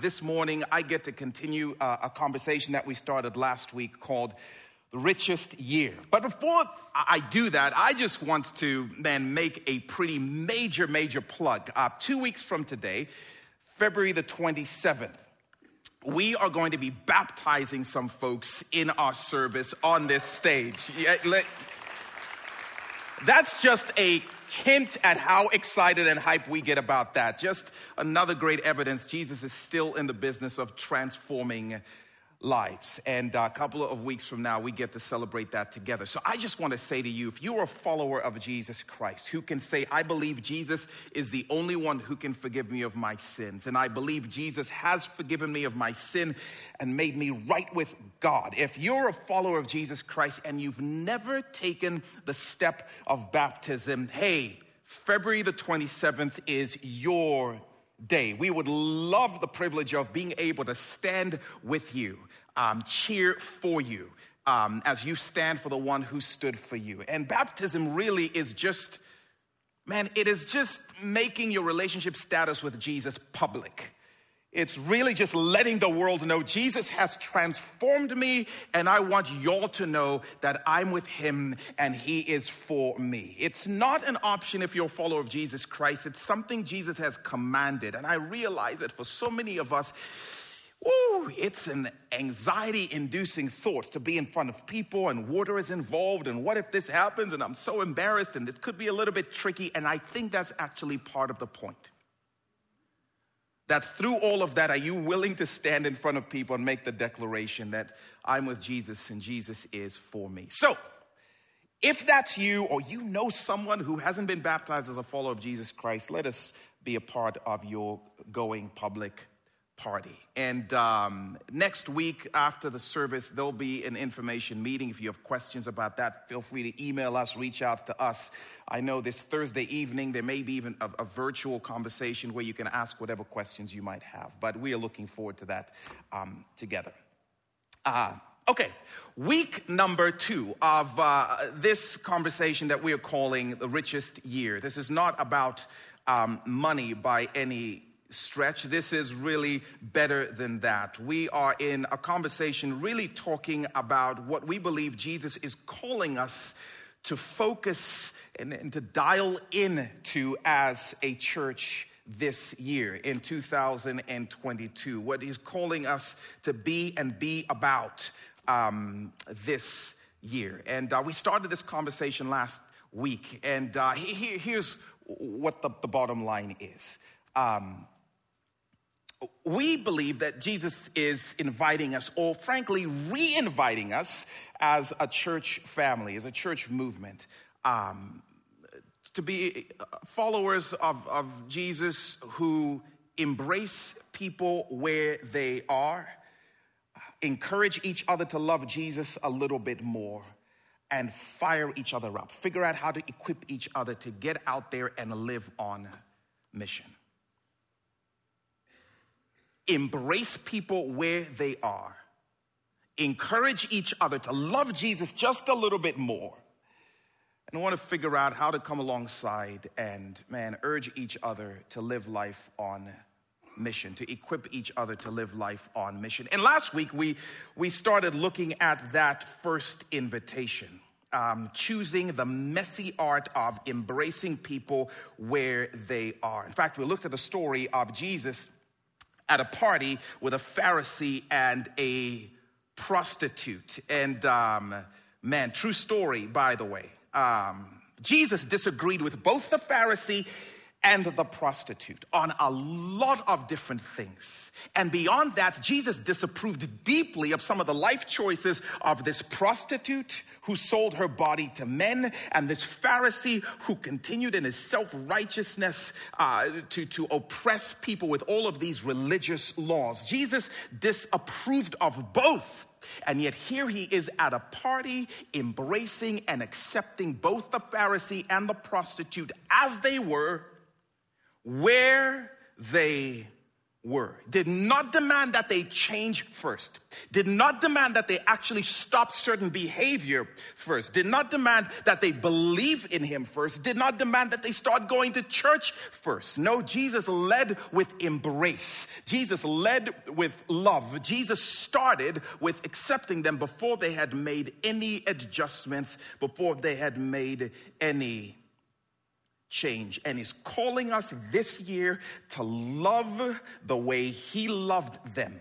this morning, I get to continue uh, a conversation that we started last week called The Richest Year. But before I do that, I just want to then make a pretty major, major plug. Uh, two weeks from today, February the 27th, we are going to be baptizing some folks in our service on this stage. That's just a hint at how excited and hype we get about that. Just another great evidence Jesus is still in the business of transforming lives. And uh, a couple of weeks from now, we get to celebrate that together. So I just want to say to you if you're a follower of Jesus Christ who can say, I believe Jesus is the only one who can forgive me of my sins, and I believe Jesus has forgiven me of my sin and made me right with God. If you're a follower of Jesus Christ and you've never taken the step of baptism, hey, February the 27th is your day. We would love the privilege of being able to stand with you, um, cheer for you um, as you stand for the one who stood for you. And baptism really is just, man, it is just making your relationship status with Jesus public. It's really just letting the world know Jesus has transformed me, and I want y'all to know that I'm with him and he is for me. It's not an option if you're a follower of Jesus Christ, it's something Jesus has commanded. And I realize that for so many of us, Ooh, it's an anxiety inducing thought to be in front of people and water is involved. And what if this happens? And I'm so embarrassed and it could be a little bit tricky. And I think that's actually part of the point that through all of that, are you willing to stand in front of people and make the declaration that I'm with Jesus and Jesus is for me? So, if that's you or you know someone who hasn't been baptized as a follower of Jesus Christ, let us be a part of your going public party. And um, next week after the service, there'll be an information meeting. If you have questions about that, feel free to email us, reach out to us. I know this Thursday evening, there may be even a, a virtual conversation where you can ask whatever questions you might have. But we are looking forward to that um, together. Uh, okay, week number two of uh, this conversation that we are calling the richest year. This is not about um, money by any stretch. This is really better than that. We are in a conversation really talking about what we believe Jesus is calling us to focus and, and to dial in to as a church this year in 2022. What he's calling us to be and be about um, this year. And uh, we started this conversation last week, and uh, he, here's what the, the, bottom line is. Um, we believe that Jesus is inviting us, or frankly, re inviting us as a church family, as a church movement, um, to be followers of, of Jesus who embrace people where they are, encourage each other to love Jesus a little bit more, and fire each other up. Figure out how to equip each other to get out there and live on mission embrace people where they are, encourage each other to love Jesus just a little bit more, and want to figure out how to come alongside and, man, urge each other to live life on mission, to equip each other to live life on mission. And last week, we, we started looking at that first invitation. Um, choosing the messy art of embracing people where they are. In fact, we looked at the story of Jesus at a party with a Pharisee and a prostitute. And um, man, true story, by the way. Um, Jesus disagreed with both the Pharisee and the prostitute on a lot of different things. And beyond that, Jesus disapproved deeply of some of the life choices of this prostitute who sold her body to men and this Pharisee who continued in his self righteousness uh, to, to oppress people with all of these religious laws. Jesus disapproved of both. And yet, here he is at a party, embracing and accepting both the Pharisee and the prostitute as they were where they were, did not demand that they change first, did not demand that they actually stop certain behavior first, did not demand that they believe in him first, did not demand that they start going to church first. No, Jesus led with embrace. Jesus led with love. Jesus started with accepting them before they had made any adjustments, before they had made any change. And is calling us this year to love the way he loved them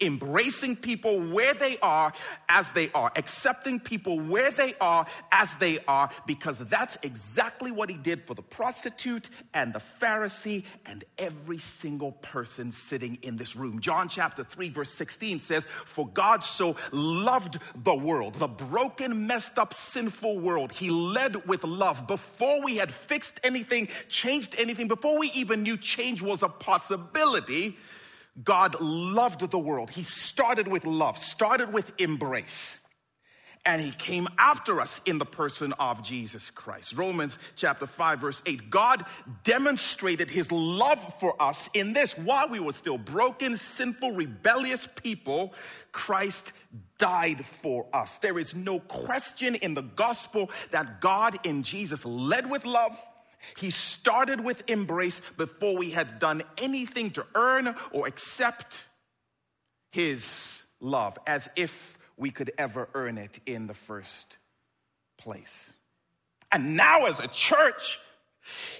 embracing people where they are as they are, accepting people where they are as they are, because that's exactly what he did for the prostitute and the Pharisee and every single person sitting in this room. John chapter 3, verse 16 says, For God so loved the world, the broken, messed up, sinful world. He led with love before we had fixed anything, changed anything, before we even knew change was a possibility. God loved the world. He started with love, started with embrace. And he came after us in the person of Jesus Christ. Romans chapter 5, verse 8. God demonstrated his love for us in this while we were still broken, sinful, rebellious people, Christ died for us. There is no question in the gospel that God in Jesus led with love he started with embrace before we had done anything to earn or accept His love, as if we could ever earn it in the first place. And now, as a church,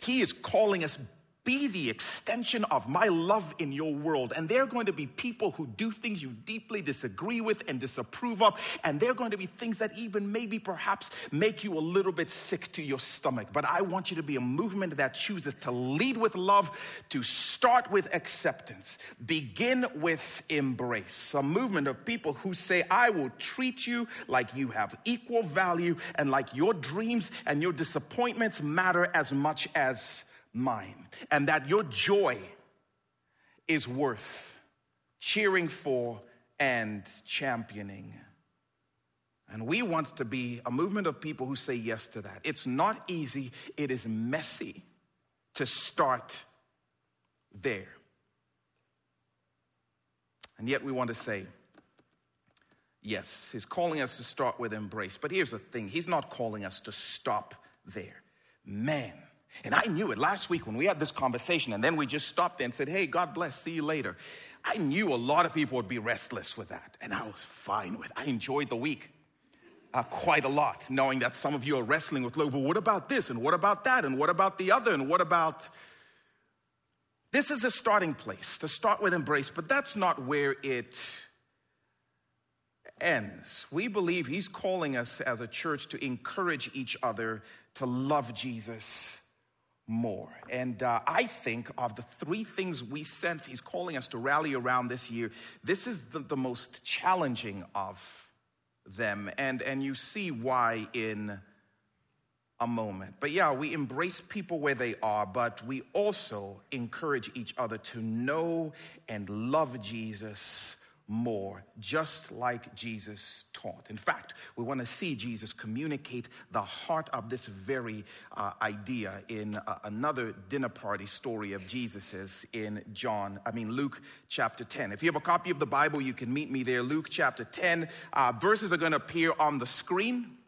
He is calling us be the extension of my love in your world. And there are going to be people who do things you deeply disagree with and disapprove of. And there are going to be things that even maybe perhaps make you a little bit sick to your stomach. But I want you to be a movement that chooses to lead with love, to start with acceptance, begin with embrace. A movement of people who say, I will treat you like you have equal value and like your dreams and your disappointments matter as much as mine, and that your joy is worth cheering for and championing. And we want to be a movement of people who say yes to that. It's not easy, it is messy to start there. And yet we want to say, yes, he's calling us to start with embrace. But here's the thing he's not calling us to stop there. Man, and I knew it last week when we had this conversation, and then we just stopped there and said, Hey, God bless, see you later. I knew a lot of people would be restless with that, and I was fine with it. I enjoyed the week uh, quite a lot, knowing that some of you are wrestling with, Look, well, what about this, and what about that, and what about the other, and what about. This is a starting place to start with embrace, but that's not where it ends. We believe He's calling us as a church to encourage each other to love Jesus more. And uh, I think of the three things we sense he's calling us to rally around this year, this is the, the most challenging of them. And, and you see why in a moment. But yeah, we embrace people where they are, but we also encourage each other to know and love Jesus more, just like Jesus taught. In fact, we want to see Jesus communicate the heart of this very uh, idea in uh, another dinner party story of Jesus's in John, I mean, Luke chapter 10. If you have a copy of the Bible, you can meet me there. Luke chapter 10. Uh, verses are going to appear on the screen.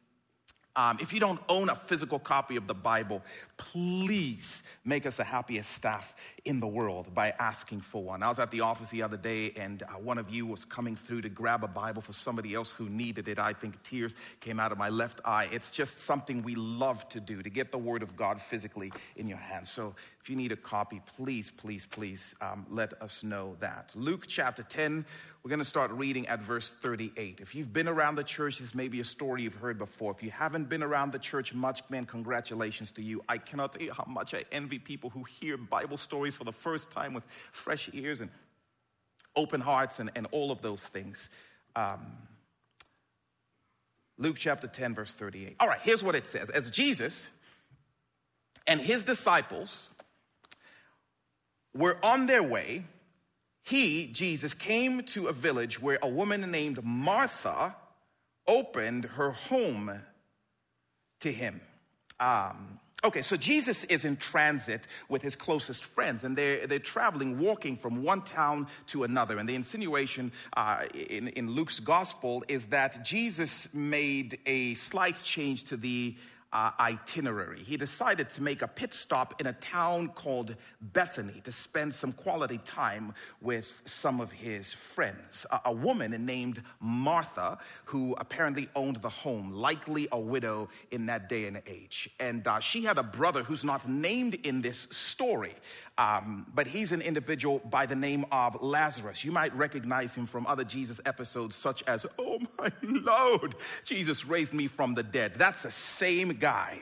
Um, if you don't own a physical copy of the Bible, please make us the happiest staff in the world by asking for one. I was at the office the other day, and uh, one of you was coming through to grab a Bible for somebody else who needed it. I think tears came out of my left eye. It's just something we love to do to get the Word of God physically in your hands. So if you need a copy, please, please, please um, let us know that. Luke chapter 10 we're going to start reading at verse 38. If you've been around the church, this may be a story you've heard before. If you haven't been around the church much, man, congratulations to you. I cannot tell you how much I envy people who hear Bible stories for the first time with fresh ears and open hearts and, and all of those things. Um, Luke chapter 10, verse 38. All right, here's what it says As Jesus and his disciples were on their way, he, Jesus, came to a village where a woman named Martha opened her home to him. Um, Okay, so Jesus is in transit with his closest friends, and they're, they're traveling, walking from one town to another. And the insinuation uh, in, in Luke's gospel is that Jesus made a slight change to the uh, itinerary. He decided to make a pit stop in a town called Bethany to spend some quality time with some of his friends. A, a woman named Martha, who apparently owned the home, likely a widow in that day and age. And uh, she had a brother who's not named in this story, um, but he's an individual by the name of Lazarus. You might recognize him from other Jesus episodes, such as, Oh my Lord, Jesus raised me from the dead. That's the same guy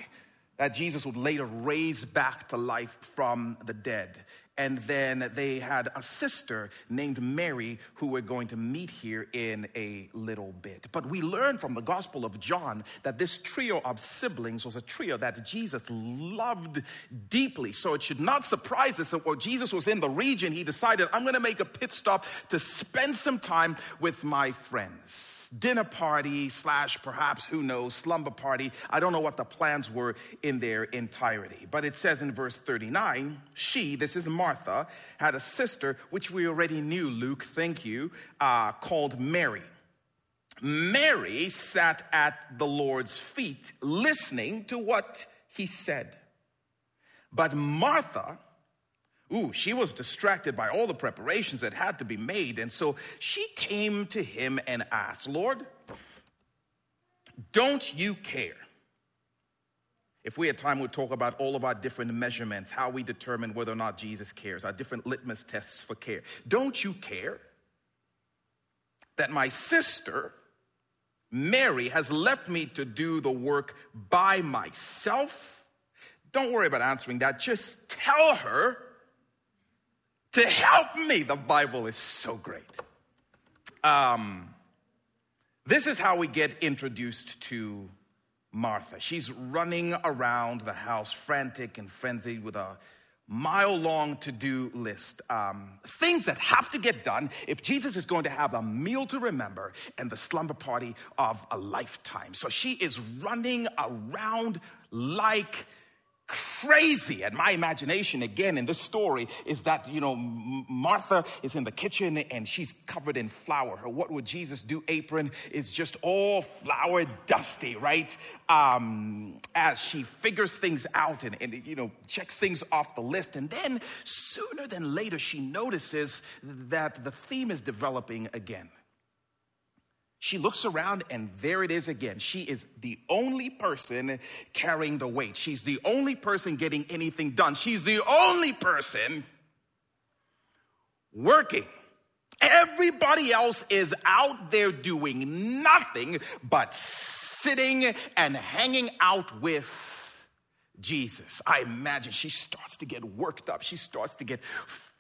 that Jesus would later raise back to life from the dead. And then they had a sister named Mary who we're going to meet here in a little bit. But we learn from the Gospel of John that this trio of siblings was a trio that Jesus loved deeply. So it should not surprise us that while Jesus was in the region, he decided, I'm going to make a pit stop to spend some time with my friends dinner party slash perhaps who knows slumber party. I don't know what the plans were in their entirety. But it says in verse 39 she this is martha had a sister which we already knew luke thank you uh, called mary. Mary sat at the lord's feet listening to what he said. But martha Ooh, she was distracted by all the preparations that had to be made. And so she came to him and asked, Lord, don't you care? If we had time, we'd talk about all of our different measurements, how we determine whether or not Jesus cares, our different litmus tests for care. Don't you care that my sister, Mary, has left me to do the work by myself? Don't worry about answering that. Just tell her to help me. The Bible is so great. Um, this is how we get introduced to Martha. She's running around the house, frantic and frenzied, with a mile long to do list. Um, things that have to get done if Jesus is going to have a meal to remember and the slumber party of a lifetime. So she is running around like crazy. And my imagination, again, in this story is that, you know, Martha is in the kitchen and she's covered in flour. Her what would Jesus do apron is just all flour dusty, right? Um, as she figures things out and, and, you know, checks things off the list. And then sooner than later, she notices that the theme is developing again. She looks around and there it is again. She is the only person carrying the weight. She's the only person getting anything done. She's the only person working. Everybody else is out there doing nothing but sitting and hanging out with Jesus. I imagine she starts to get worked up. She starts to get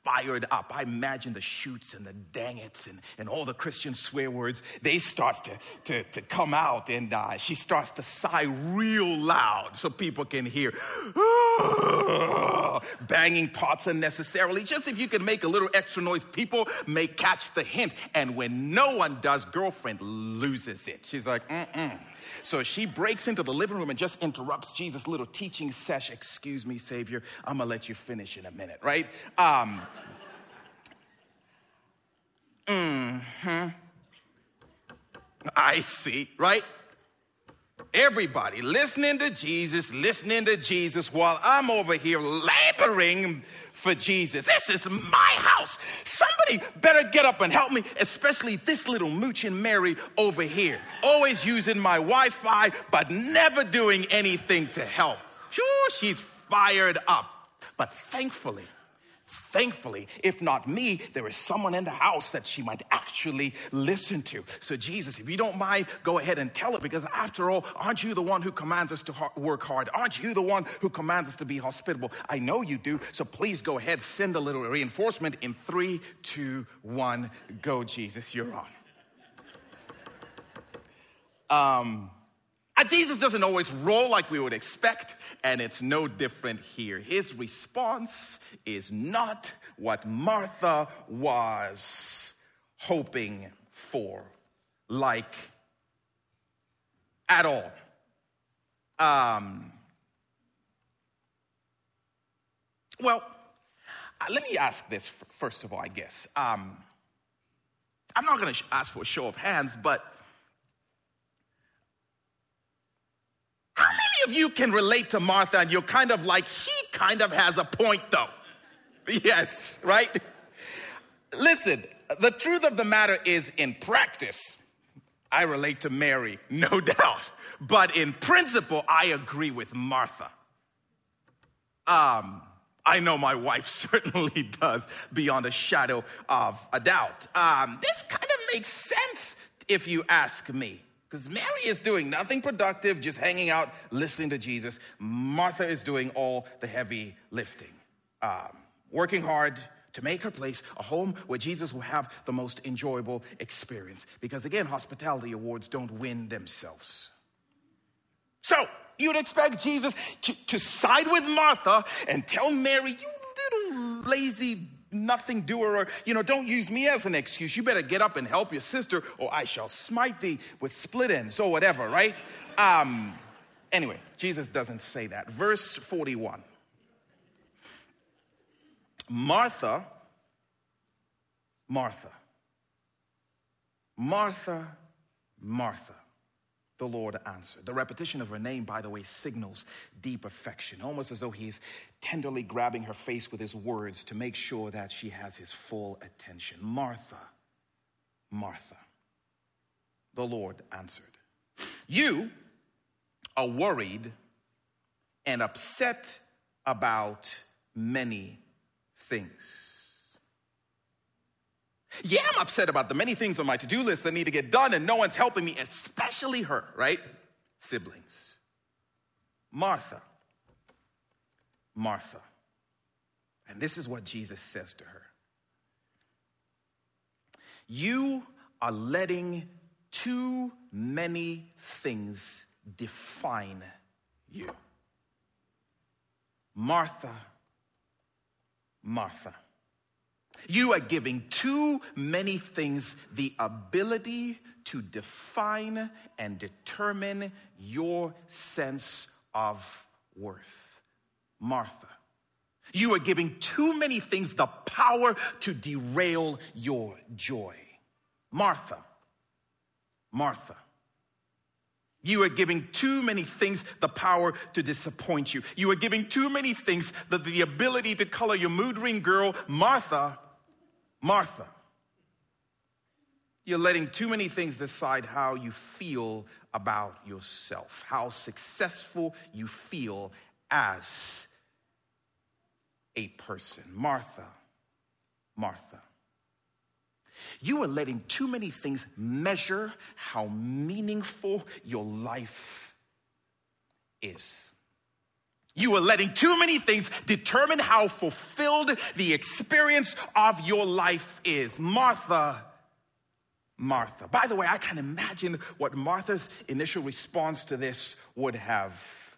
fired up. I imagine the shoots and the dang it's and, and all the Christian swear words, they start to, to, to come out and uh, she starts to sigh real loud so people can hear banging pots unnecessarily. Just if you can make a little extra noise, people may catch the hint. And when no one does, girlfriend loses it. She's like, mm-mm. So she breaks into the living room and just interrupts Jesus' little teaching session. Excuse me, Savior, I'm gonna let you finish in a minute, right? Um, hmm I see, right? Everybody listening to Jesus, listening to Jesus while I'm over here laboring for Jesus. This is my house. Somebody better get up and help me, especially this little moochin' Mary over here. Always using my Wi Fi, but never doing anything to help. Sure, she's fired up. But thankfully, Thankfully, if not me, there is someone in the house that she might actually listen to. So, Jesus, if you don't mind, go ahead and tell her because after all, aren't you the one who commands us to work hard? Aren't you the one who commands us to be hospitable? I know you do. So, please go ahead, send a little reinforcement in three, two, one. Go, Jesus, you're on. Um, Jesus doesn't always roll like we would expect, and it's no different here. His response is not what Martha was hoping for, like at all. Um, Well, uh, let me ask this first of all, I guess. Um, I'm not going to ask for a show of hands, but how many of you can relate to Martha and you're kind of like, he kind of has a point though? Yes, right? Listen, the truth of the matter is, in practice, I relate to Mary, no doubt. But in principle, I agree with Martha. Um, I know my wife certainly does beyond a shadow of a doubt. Um, this kind of makes sense if you ask me. Because Mary is doing nothing productive, just hanging out, listening to Jesus. Martha is doing all the heavy lifting, um, working hard to make her place a home where Jesus will have the most enjoyable experience. Because again, hospitality awards don't win themselves. So, you'd expect Jesus to, to side with Martha and tell Mary, you little lazy nothing doer, or, you know, don't use me as an excuse. You better get up and help your sister, or I shall smite thee with split ends, or whatever, right? Um, anyway, Jesus doesn't say that. Verse 41. Martha, Martha, Martha, Martha the Lord answered. The repetition of her name, by the way, signals deep affection, almost as though he's tenderly grabbing her face with his words to make sure that she has his full attention. Martha, Martha, the Lord answered. You are worried and upset about many things. Yeah, I'm upset about the many things on my to do list that need to get done, and no one's helping me, especially her, right? Siblings. Martha. Martha. And this is what Jesus says to her You are letting too many things define you. Martha, Martha. You are giving too many things the ability to define and determine your sense of worth. Martha, you are giving too many things the power to derail your joy. Martha, Martha. You are giving too many things the power to disappoint you. You are giving too many things the, the ability to color your mood ring girl, Martha, Martha, you're letting too many things decide how you feel about yourself, how successful you feel as a person. Martha, Martha. You are letting too many things measure how meaningful your life is. You are letting too many things determine how fulfilled the experience of your life is. Martha, Martha. By the way, I can imagine what Martha's initial response to this would have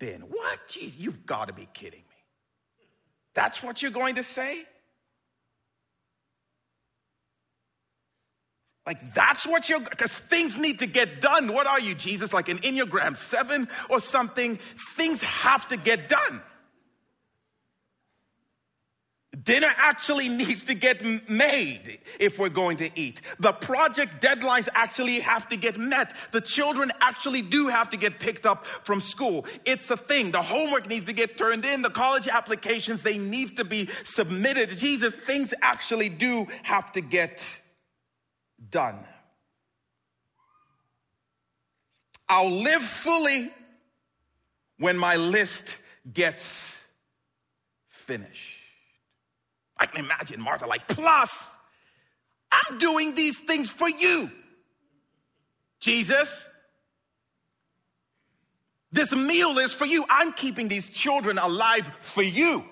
been. What? Jeez, you've got to be kidding me. That's what you're going to say? Like that's what you're, because things need to get done. What are you, Jesus? Like an Enneagram 7 or something? Things have to get done. Dinner actually needs to get made if we're going to eat. The project deadlines actually have to get met. The children actually do have to get picked up from school. It's a thing. The homework needs to get turned in. The college applications, they need to be submitted. Jesus, things actually do have to get done. I'll live fully when my list gets finished. I can imagine Martha like, plus, I'm doing these things for you. Jesus, this meal is for you. I'm keeping these children alive for you.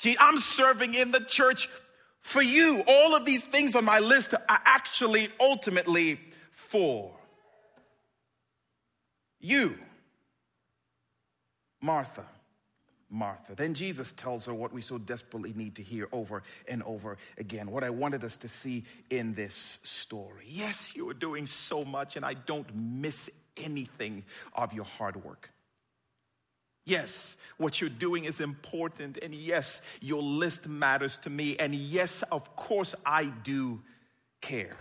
See, I'm serving in the church for you. All of these things on my list are actually ultimately for you. Martha, Martha. Then Jesus tells her what we so desperately need to hear over and over again. What I wanted us to see in this story. Yes, you are doing so much, and I don't miss anything of your hard work. Yes, what you're doing is important. And yes, your list matters to me. And yes, of course, I do care.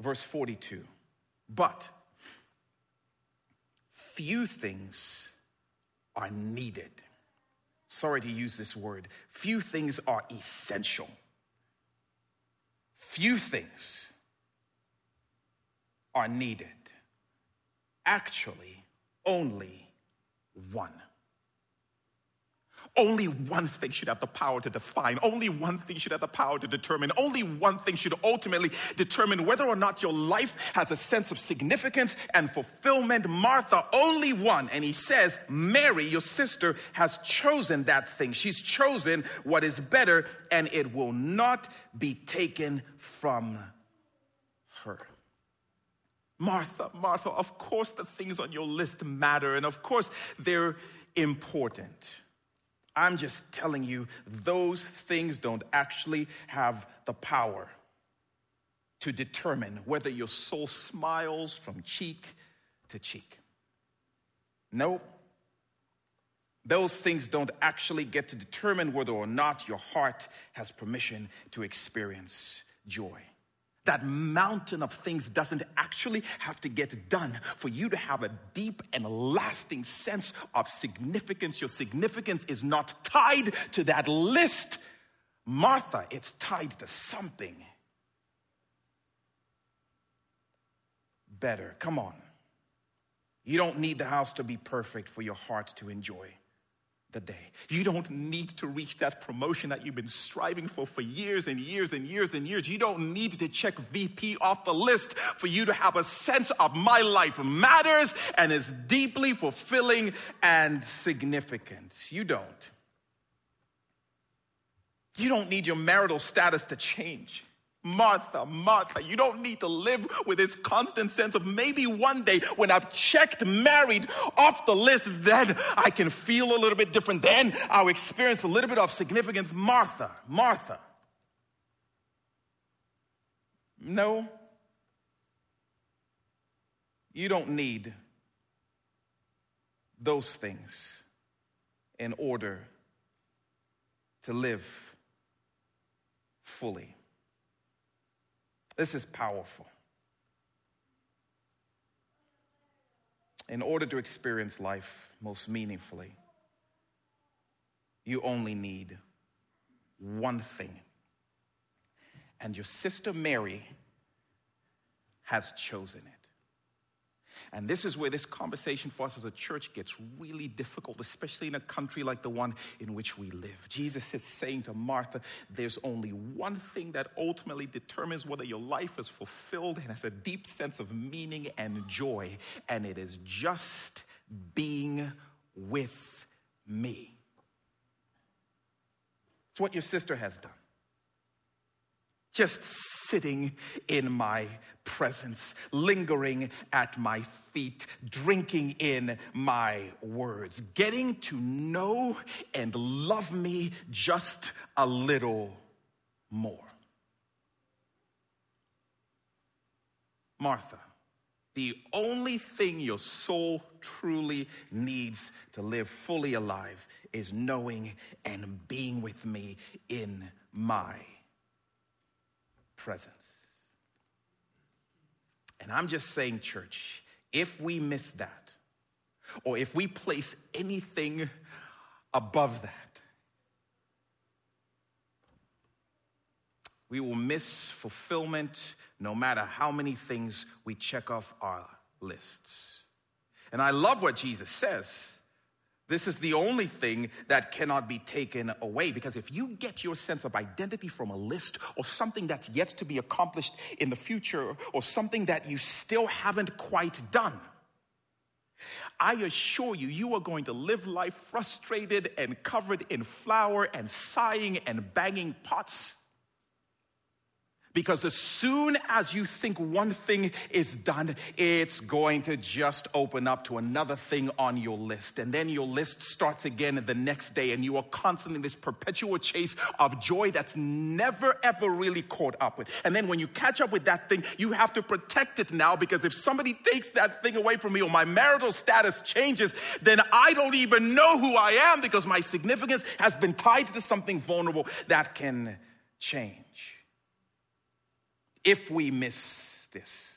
Verse 42. But few things are needed. Sorry to use this word. Few things are essential. Few things are needed. Actually, only one. Only one thing should have the power to define. Only one thing should have the power to determine. Only one thing should ultimately determine whether or not your life has a sense of significance and fulfillment. Martha, only one. And he says, Mary, your sister, has chosen that thing. She's chosen what is better, and it will not be taken from her. Martha, Martha, of course the things on your list matter, and of course they're important. I'm just telling you, those things don't actually have the power to determine whether your soul smiles from cheek to cheek. No, those things don't actually get to determine whether or not your heart has permission to experience joy that mountain of things doesn't actually have to get done for you to have a deep and lasting sense of significance. Your significance is not tied to that list. Martha, it's tied to something better. Come on. You don't need the house to be perfect for your heart to enjoy the day. You don't need to reach that promotion that you've been striving for for years and years and years and years. You don't need to check VP off the list for you to have a sense of my life matters and is deeply fulfilling and significant. You don't. You don't need your marital status to change. Martha, Martha, you don't need to live with this constant sense of maybe one day when I've checked married off the list, then I can feel a little bit different. Then I'll experience a little bit of significance. Martha, Martha. No, you don't need those things in order to live fully. This is powerful. In order to experience life most meaningfully, you only need one thing. And your sister Mary has chosen it. And this is where this conversation for us as a church gets really difficult, especially in a country like the one in which we live. Jesus is saying to Martha, There's only one thing that ultimately determines whether your life is fulfilled and has a deep sense of meaning and joy, and it is just being with me. It's what your sister has done just sitting in my presence, lingering at my feet, drinking in my words, getting to know and love me just a little more. Martha, the only thing your soul truly needs to live fully alive is knowing and being with me in my presence. And I'm just saying, church, if we miss that, or if we place anything above that, we will miss fulfillment no matter how many things we check off our lists. And I love what Jesus says. This is the only thing that cannot be taken away because if you get your sense of identity from a list or something that's yet to be accomplished in the future or something that you still haven't quite done, I assure you, you are going to live life frustrated and covered in flour and sighing and banging pots Because as soon as you think one thing is done, it's going to just open up to another thing on your list. And then your list starts again the next day, and you are constantly in this perpetual chase of joy that's never ever really caught up with. And then when you catch up with that thing, you have to protect it now because if somebody takes that thing away from me or my marital status changes, then I don't even know who I am because my significance has been tied to something vulnerable that can change if we miss this.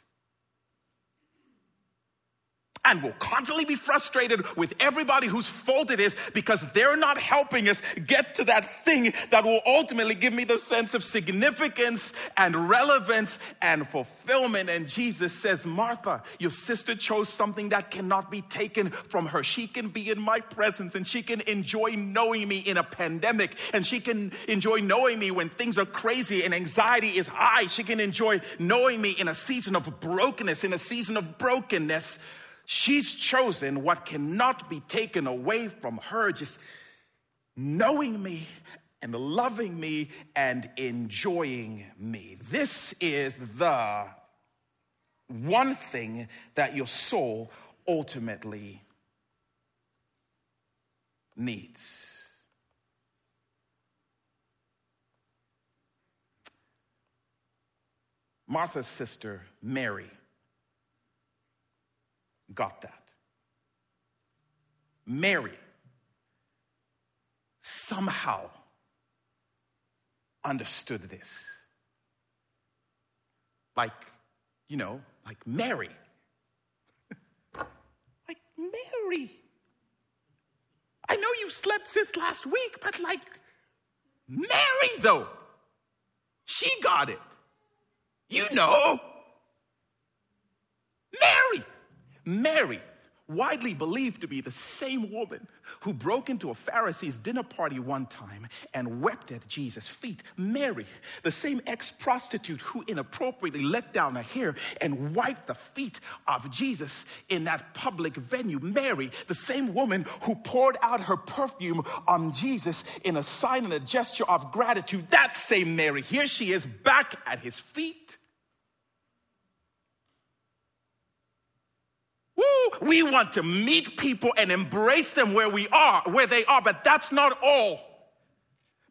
And we'll constantly be frustrated with everybody whose fault it is because they're not helping us get to that thing that will ultimately give me the sense of significance and relevance and fulfillment. And Jesus says, Martha, your sister chose something that cannot be taken from her. She can be in my presence and she can enjoy knowing me in a pandemic and she can enjoy knowing me when things are crazy and anxiety is high. She can enjoy knowing me in a season of brokenness, in a season of brokenness She's chosen what cannot be taken away from her, just knowing me and loving me and enjoying me. This is the one thing that your soul ultimately needs. Martha's sister, Mary, got that. Mary somehow understood this. Like, you know, like Mary. like Mary. I know you've slept since last week, but like Mary, though, she got it. You know. Mary. Mary, widely believed to be the same woman who broke into a Pharisee's dinner party one time and wept at Jesus' feet. Mary, the same ex prostitute who inappropriately let down her hair and wiped the feet of Jesus in that public venue. Mary, the same woman who poured out her perfume on Jesus in a sign and a gesture of gratitude. That same Mary, here she is back at his feet Woo! We want to meet people and embrace them where we are, where they are, but that's not all.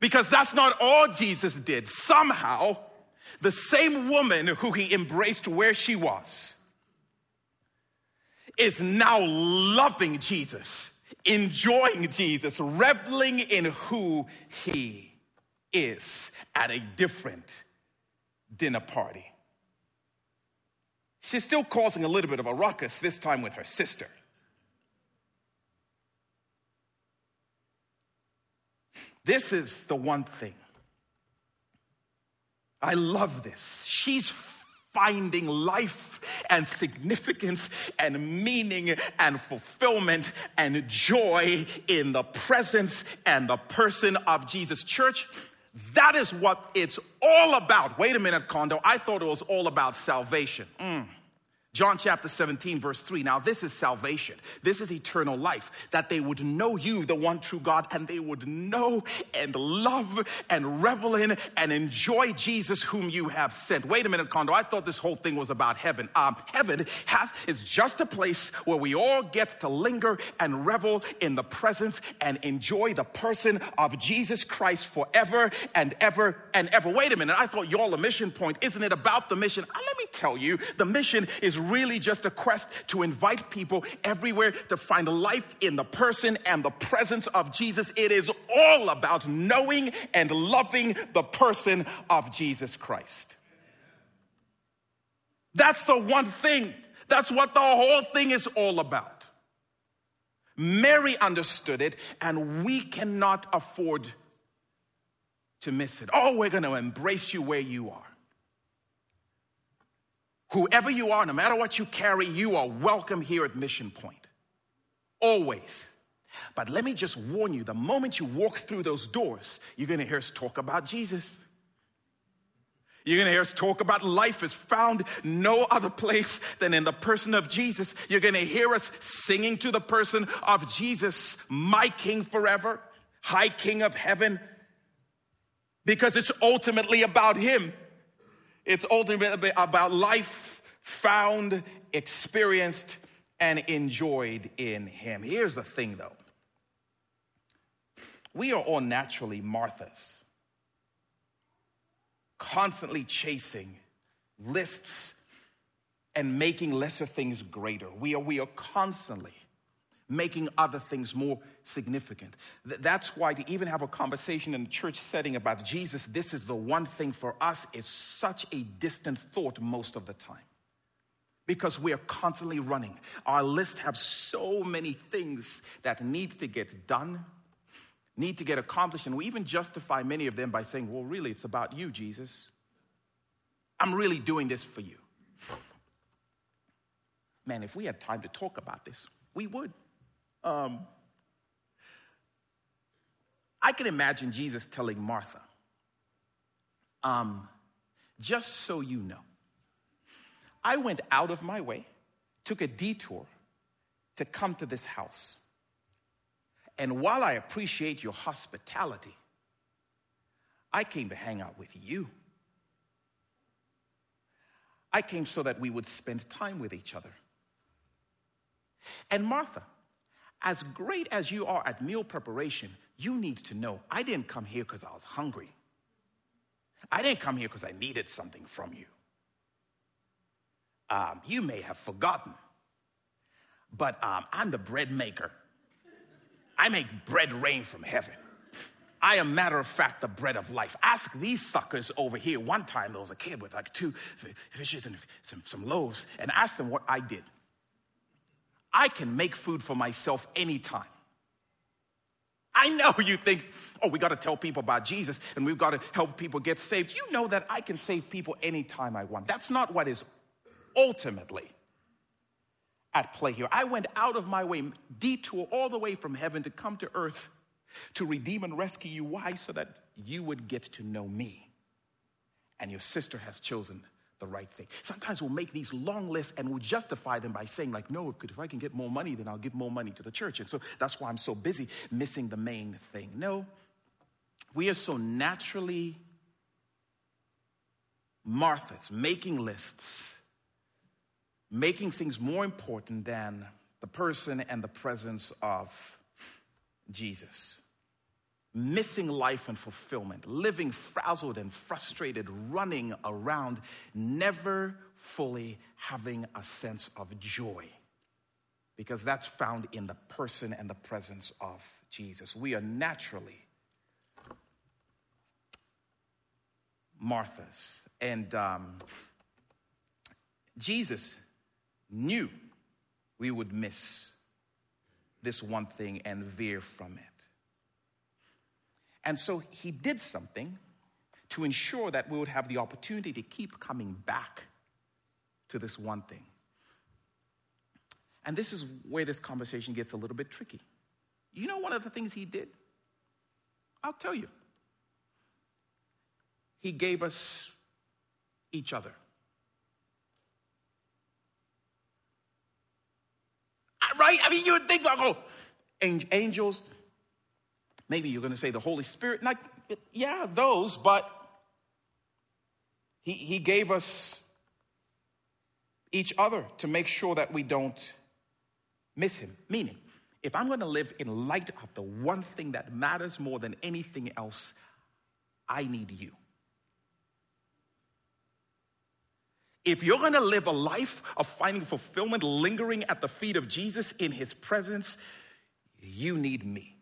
Because that's not all Jesus did. Somehow, the same woman who he embraced where she was is now loving Jesus, enjoying Jesus, reveling in who he is at a different dinner party. She's still causing a little bit of a ruckus, this time with her sister. This is the one thing. I love this. She's finding life and significance and meaning and fulfillment and joy in the presence and the person of Jesus. Church, that is what it's all about. Wait a minute, Kondo. I thought it was all about salvation. Mm. John chapter 17, verse 3. Now, this is salvation. This is eternal life, that they would know you, the one true God, and they would know and love and revel in and enjoy Jesus, whom you have sent. Wait a minute, Kondo. I thought this whole thing was about heaven. Um, heaven has, is just a place where we all get to linger and revel in the presence and enjoy the person of Jesus Christ forever and ever and ever. Wait a minute. I thought y'all a mission point. Isn't it about the mission? Uh, let me tell you, the mission is really just a quest to invite people everywhere to find life in the person and the presence of Jesus. It is all about knowing and loving the person of Jesus Christ. That's the one thing. That's what the whole thing is all about. Mary understood it, and we cannot afford to miss it. Oh, we're going to embrace you where you are. Whoever you are, no matter what you carry, you are welcome here at Mission Point. Always. But let me just warn you the moment you walk through those doors, you're gonna hear us talk about Jesus. You're gonna hear us talk about life is found no other place than in the person of Jesus. You're gonna hear us singing to the person of Jesus, my King forever, High King of heaven, because it's ultimately about Him. It's ultimately about life found, experienced, and enjoyed in Him. Here's the thing though we are all naturally Marthas, constantly chasing lists and making lesser things greater. We are, we are constantly making other things more significant. That's why to even have a conversation in a church setting about Jesus, this is the one thing for us, is such a distant thought most of the time. Because we are constantly running. Our list have so many things that need to get done, need to get accomplished, and we even justify many of them by saying, well, really, it's about you, Jesus. I'm really doing this for you. Man, if we had time to talk about this, we would. Um, I can imagine Jesus telling Martha, um, just so you know, I went out of my way, took a detour to come to this house. And while I appreciate your hospitality, I came to hang out with you. I came so that we would spend time with each other. And Martha, as great as you are at meal preparation, you need to know I didn't come here because I was hungry. I didn't come here because I needed something from you. Um, you may have forgotten, but um, I'm the bread maker. I make bread rain from heaven. I am, matter of fact, the bread of life. Ask these suckers over here. One time there was a kid with like two fishes and some, some loaves, and ask them what I did. I can make food for myself anytime. I know you think, oh, we got to tell people about Jesus and we've got to help people get saved. You know that I can save people anytime I want. That's not what is ultimately at play here. I went out of my way, detour all the way from heaven to come to earth to redeem and rescue you. Why? So that you would get to know me. And your sister has chosen the right thing. Sometimes we'll make these long lists and we'll justify them by saying, like, no, if I can get more money, then I'll give more money to the church. And so that's why I'm so busy missing the main thing. No, we are so naturally Marthas, making lists, making things more important than the person and the presence of Jesus missing life and fulfillment, living frazzled and frustrated, running around, never fully having a sense of joy. Because that's found in the person and the presence of Jesus. We are naturally Marthas. And um, Jesus knew we would miss this one thing and veer from it. And so he did something to ensure that we would have the opportunity to keep coming back to this one thing. And this is where this conversation gets a little bit tricky. You know, one of the things he did? I'll tell you. He gave us each other. Right? I mean, you would think, like, oh, angels, Maybe you're going to say the Holy Spirit. Like, yeah, those, but he, he gave us each other to make sure that we don't miss him. Meaning, if I'm going to live in light of the one thing that matters more than anything else, I need you. If you're going to live a life of finding fulfillment, lingering at the feet of Jesus in his presence, you need me.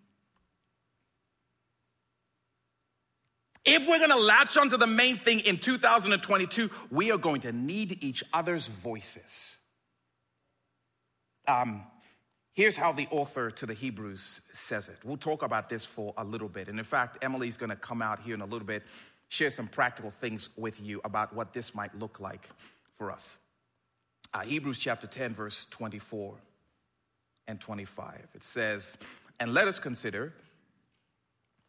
If we're going to latch onto the main thing in 2022, we are going to need each other's voices. Um, here's how the author to the Hebrews says it. We'll talk about this for a little bit. And in fact, Emily's going to come out here in a little bit, share some practical things with you about what this might look like for us. Uh, Hebrews chapter 10, verse 24 and 25. It says, And let us consider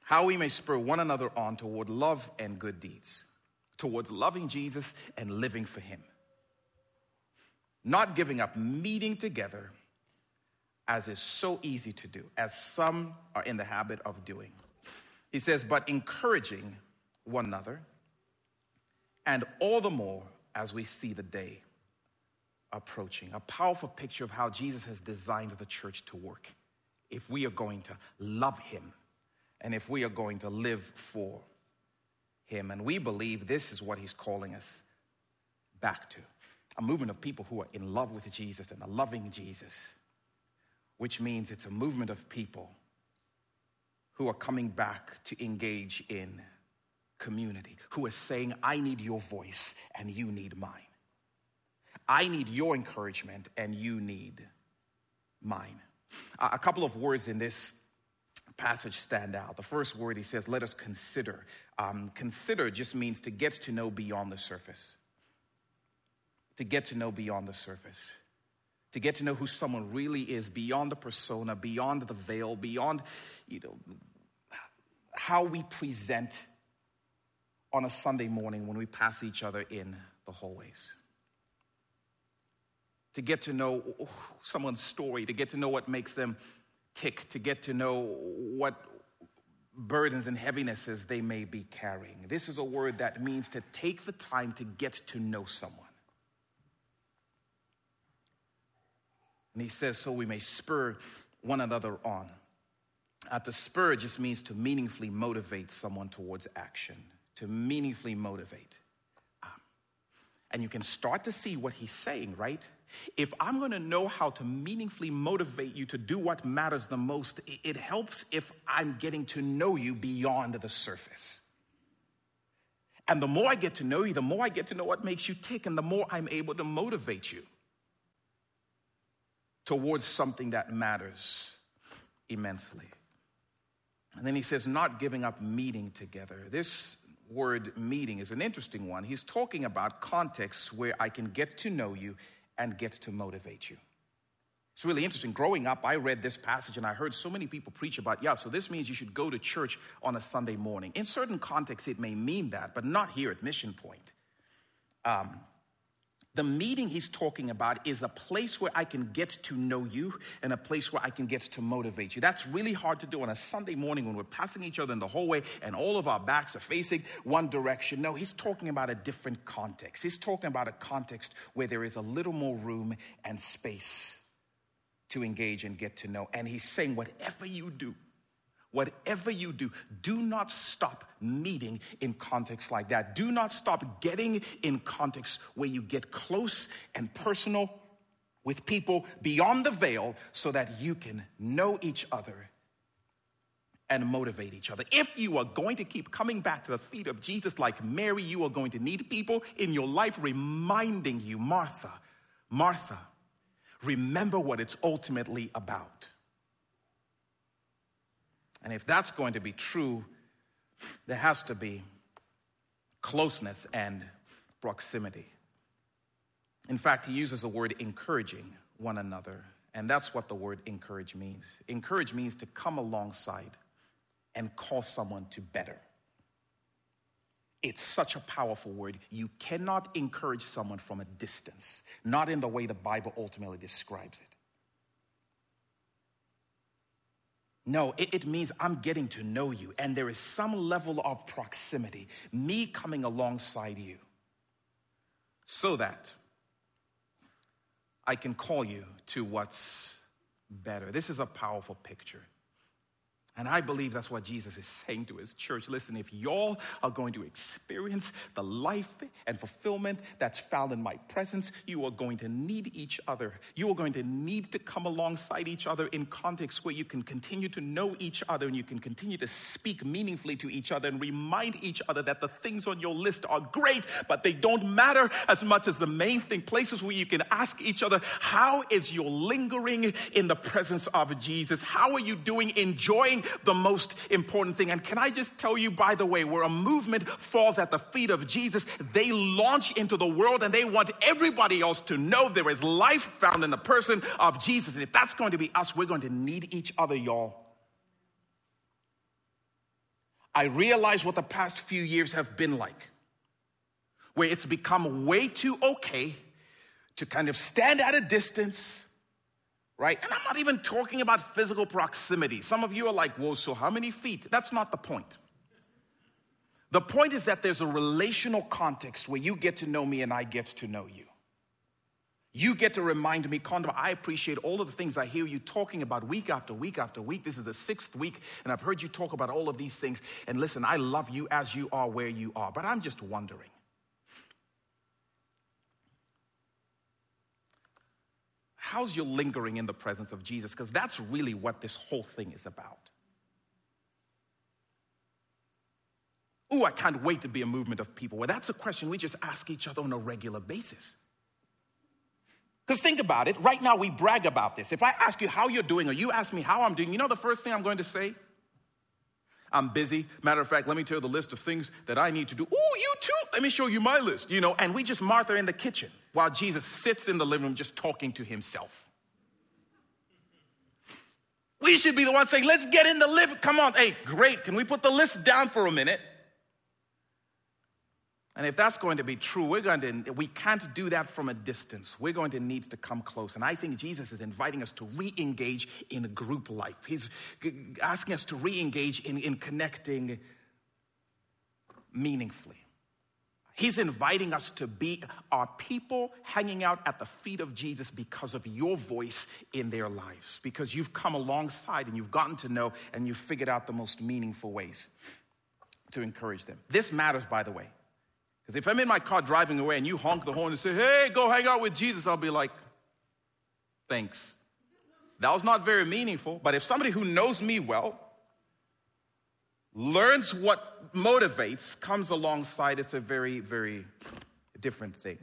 how we may spur one another on toward love and good deeds, towards loving Jesus and living for Him. Not giving up meeting together as is so easy to do, as some are in the habit of doing. He says, but encouraging one another, And all the more as we see the day approaching. A powerful picture of how Jesus has designed the church to work if we are going to love him and if we are going to live for him. And we believe this is what he's calling us back to a movement of people who are in love with Jesus and are loving Jesus, which means it's a movement of people who are coming back to engage in community, who are saying, I need your voice and you need mine. I need your encouragement and you need mine. A couple of words in this passage stand out. The first word he says, let us consider. Um, consider just means to get to know beyond the surface. To get to know beyond the surface. To get to know who someone really is beyond the persona, beyond the veil, beyond, you know, how we present on a Sunday morning when we pass each other in the hallways to get to know someone's story, to get to know what makes them tick, to get to know what burdens and heavinesses they may be carrying. This is a word that means to take the time to get to know someone. And he says, so we may spur one another on. Uh, to spur just means to meaningfully motivate someone towards action, to meaningfully motivate. Um, and you can start to see what he's saying, right? If I'm going to know how to meaningfully motivate you to do what matters the most, it helps if I'm getting to know you beyond the surface. And the more I get to know you, the more I get to know what makes you tick, and the more I'm able to motivate you towards something that matters immensely. And then he says, not giving up meeting together. This word meeting is an interesting one. He's talking about contexts where I can get to know you and get to motivate you. It's really interesting. Growing up, I read this passage and I heard so many people preach about, yeah, so this means you should go to church on a Sunday morning. In certain contexts, it may mean that, but not here at Mission Point. Um, the meeting he's talking about is a place where I can get to know you and a place where I can get to motivate you. That's really hard to do on a Sunday morning when we're passing each other in the hallway and all of our backs are facing one direction. No, he's talking about a different context. He's talking about a context where there is a little more room and space to engage and get to know. And he's saying, whatever you do, Whatever you do, do not stop meeting in contexts like that. Do not stop getting in contexts where you get close and personal with people beyond the veil so that you can know each other and motivate each other. If you are going to keep coming back to the feet of Jesus like Mary, you are going to need people in your life reminding you, Martha, Martha, remember what it's ultimately about. And if that's going to be true, there has to be closeness and proximity. In fact, he uses the word encouraging one another, and that's what the word encourage means. Encourage means to come alongside and call someone to better. It's such a powerful word. You cannot encourage someone from a distance, not in the way the Bible ultimately describes it. No, it, it, means I'm getting to know you, and there is some level of proximity, me coming alongside you, so that I can call you to what's better. This is a powerful picture. And I believe that's what Jesus is saying to his church. Listen, if y'all are going to experience the life and fulfillment that's found in my presence, you are going to need each other. You are going to need to come alongside each other in contexts where you can continue to know each other and you can continue to speak meaningfully to each other and remind each other that the things on your list are great, but they don't matter as much as the main thing. Places where you can ask each other, How is your lingering in the presence of Jesus? How are you doing enjoying the most important thing. And can I just tell you, by the way, where a movement falls at the feet of Jesus, they launch into the world and they want everybody else to know there is life found in the person of Jesus. And if that's going to be us, we're going to need each other, y'all. I realize what the past few years have been like, where it's become way too okay to kind of stand at a distance right? And I'm not even talking about physical proximity. Some of you are like, whoa, so how many feet? That's not the point. The point is that there's a relational context where you get to know me and I get to know you. You get to remind me, Kondo, I appreciate all of the things I hear you talking about week after week after week. This is the sixth week, and I've heard you talk about all of these things. And listen, I love you as you are where you are, but I'm just wondering. How's your lingering in the presence of Jesus? Because that's really what this whole thing is about. Ooh, I can't wait to be a movement of people. Well, that's a question we just ask each other on a regular basis. Because think about it, right now we brag about this. If I ask you how you're doing or you ask me how I'm doing, you know the first thing I'm going to say? I'm busy. Matter of fact, let me tell you the list of things that I need to do. Ooh, you too? Let me show you my list. You know, and we just Martha in the kitchen while Jesus sits in the living room just talking to himself. We should be the ones saying, let's get in the living. Come on. Hey, great. Can we put the list down for a minute? And if that's going to be true, we're going to, we can't do that from a distance. We're going to need to come close. And I think Jesus is inviting us to re engage in group life. He's asking us to re engage in, in connecting meaningfully. He's inviting us to be our people hanging out at the feet of Jesus because of your voice in their lives, because you've come alongside and you've gotten to know and you've figured out the most meaningful ways to encourage them. This matters, by the way. Because if I'm in my car driving away and you honk the horn and say, hey, go hang out with Jesus, I'll be like, thanks. That was not very meaningful. But if somebody who knows me well, learns what motivates, comes alongside, it's a very, very different thing.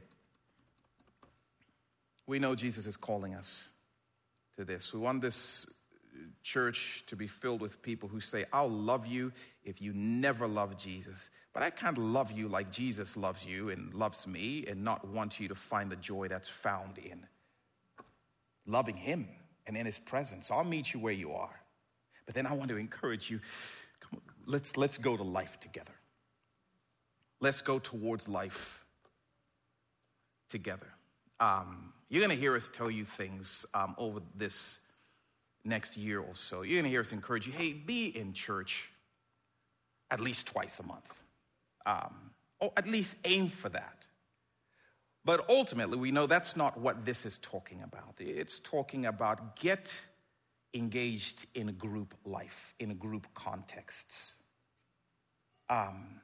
We know Jesus is calling us to this. We want this church to be filled with people who say, I'll love you if you never love Jesus. But I can't love you like Jesus loves you and loves me and not want you to find the joy that's found in loving Him and in His presence. I'll meet you where you are. But then I want to encourage you on, let's, let's go to life together. Let's go towards life together. Um, you're going to hear us tell you things um, over this next year or so. You're going to hear us encourage you hey, be in church at least twice a month um, or at least aim for that. But ultimately, we know that's not what this is talking about. It's talking about get engaged in group life, in group contexts. Um,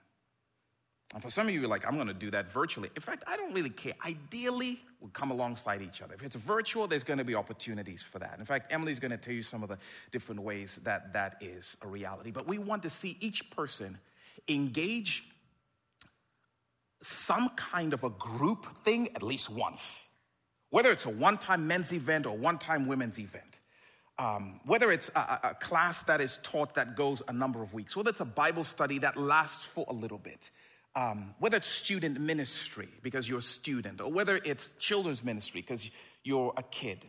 and for some of you, like, I'm going to do that virtually. In fact, I don't really care. Ideally, we'll come alongside each other. If it's virtual, there's going to be opportunities for that. In fact, Emily's going to tell you some of the different ways that that is a reality. But we want to see each person engage some kind of a group thing at least once. Whether it's a one time men's event or one time women's event. Um, whether it's a, a, class that is taught that goes a number of weeks, whether it's a Bible study that lasts for a little bit, um, whether it's student ministry because you're a student, or whether it's children's ministry because you're a kid.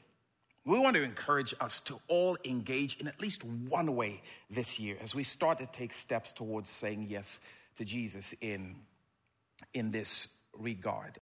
We want to encourage us to all engage in at least one way this year as we start to take steps towards saying yes to Jesus in in this regard.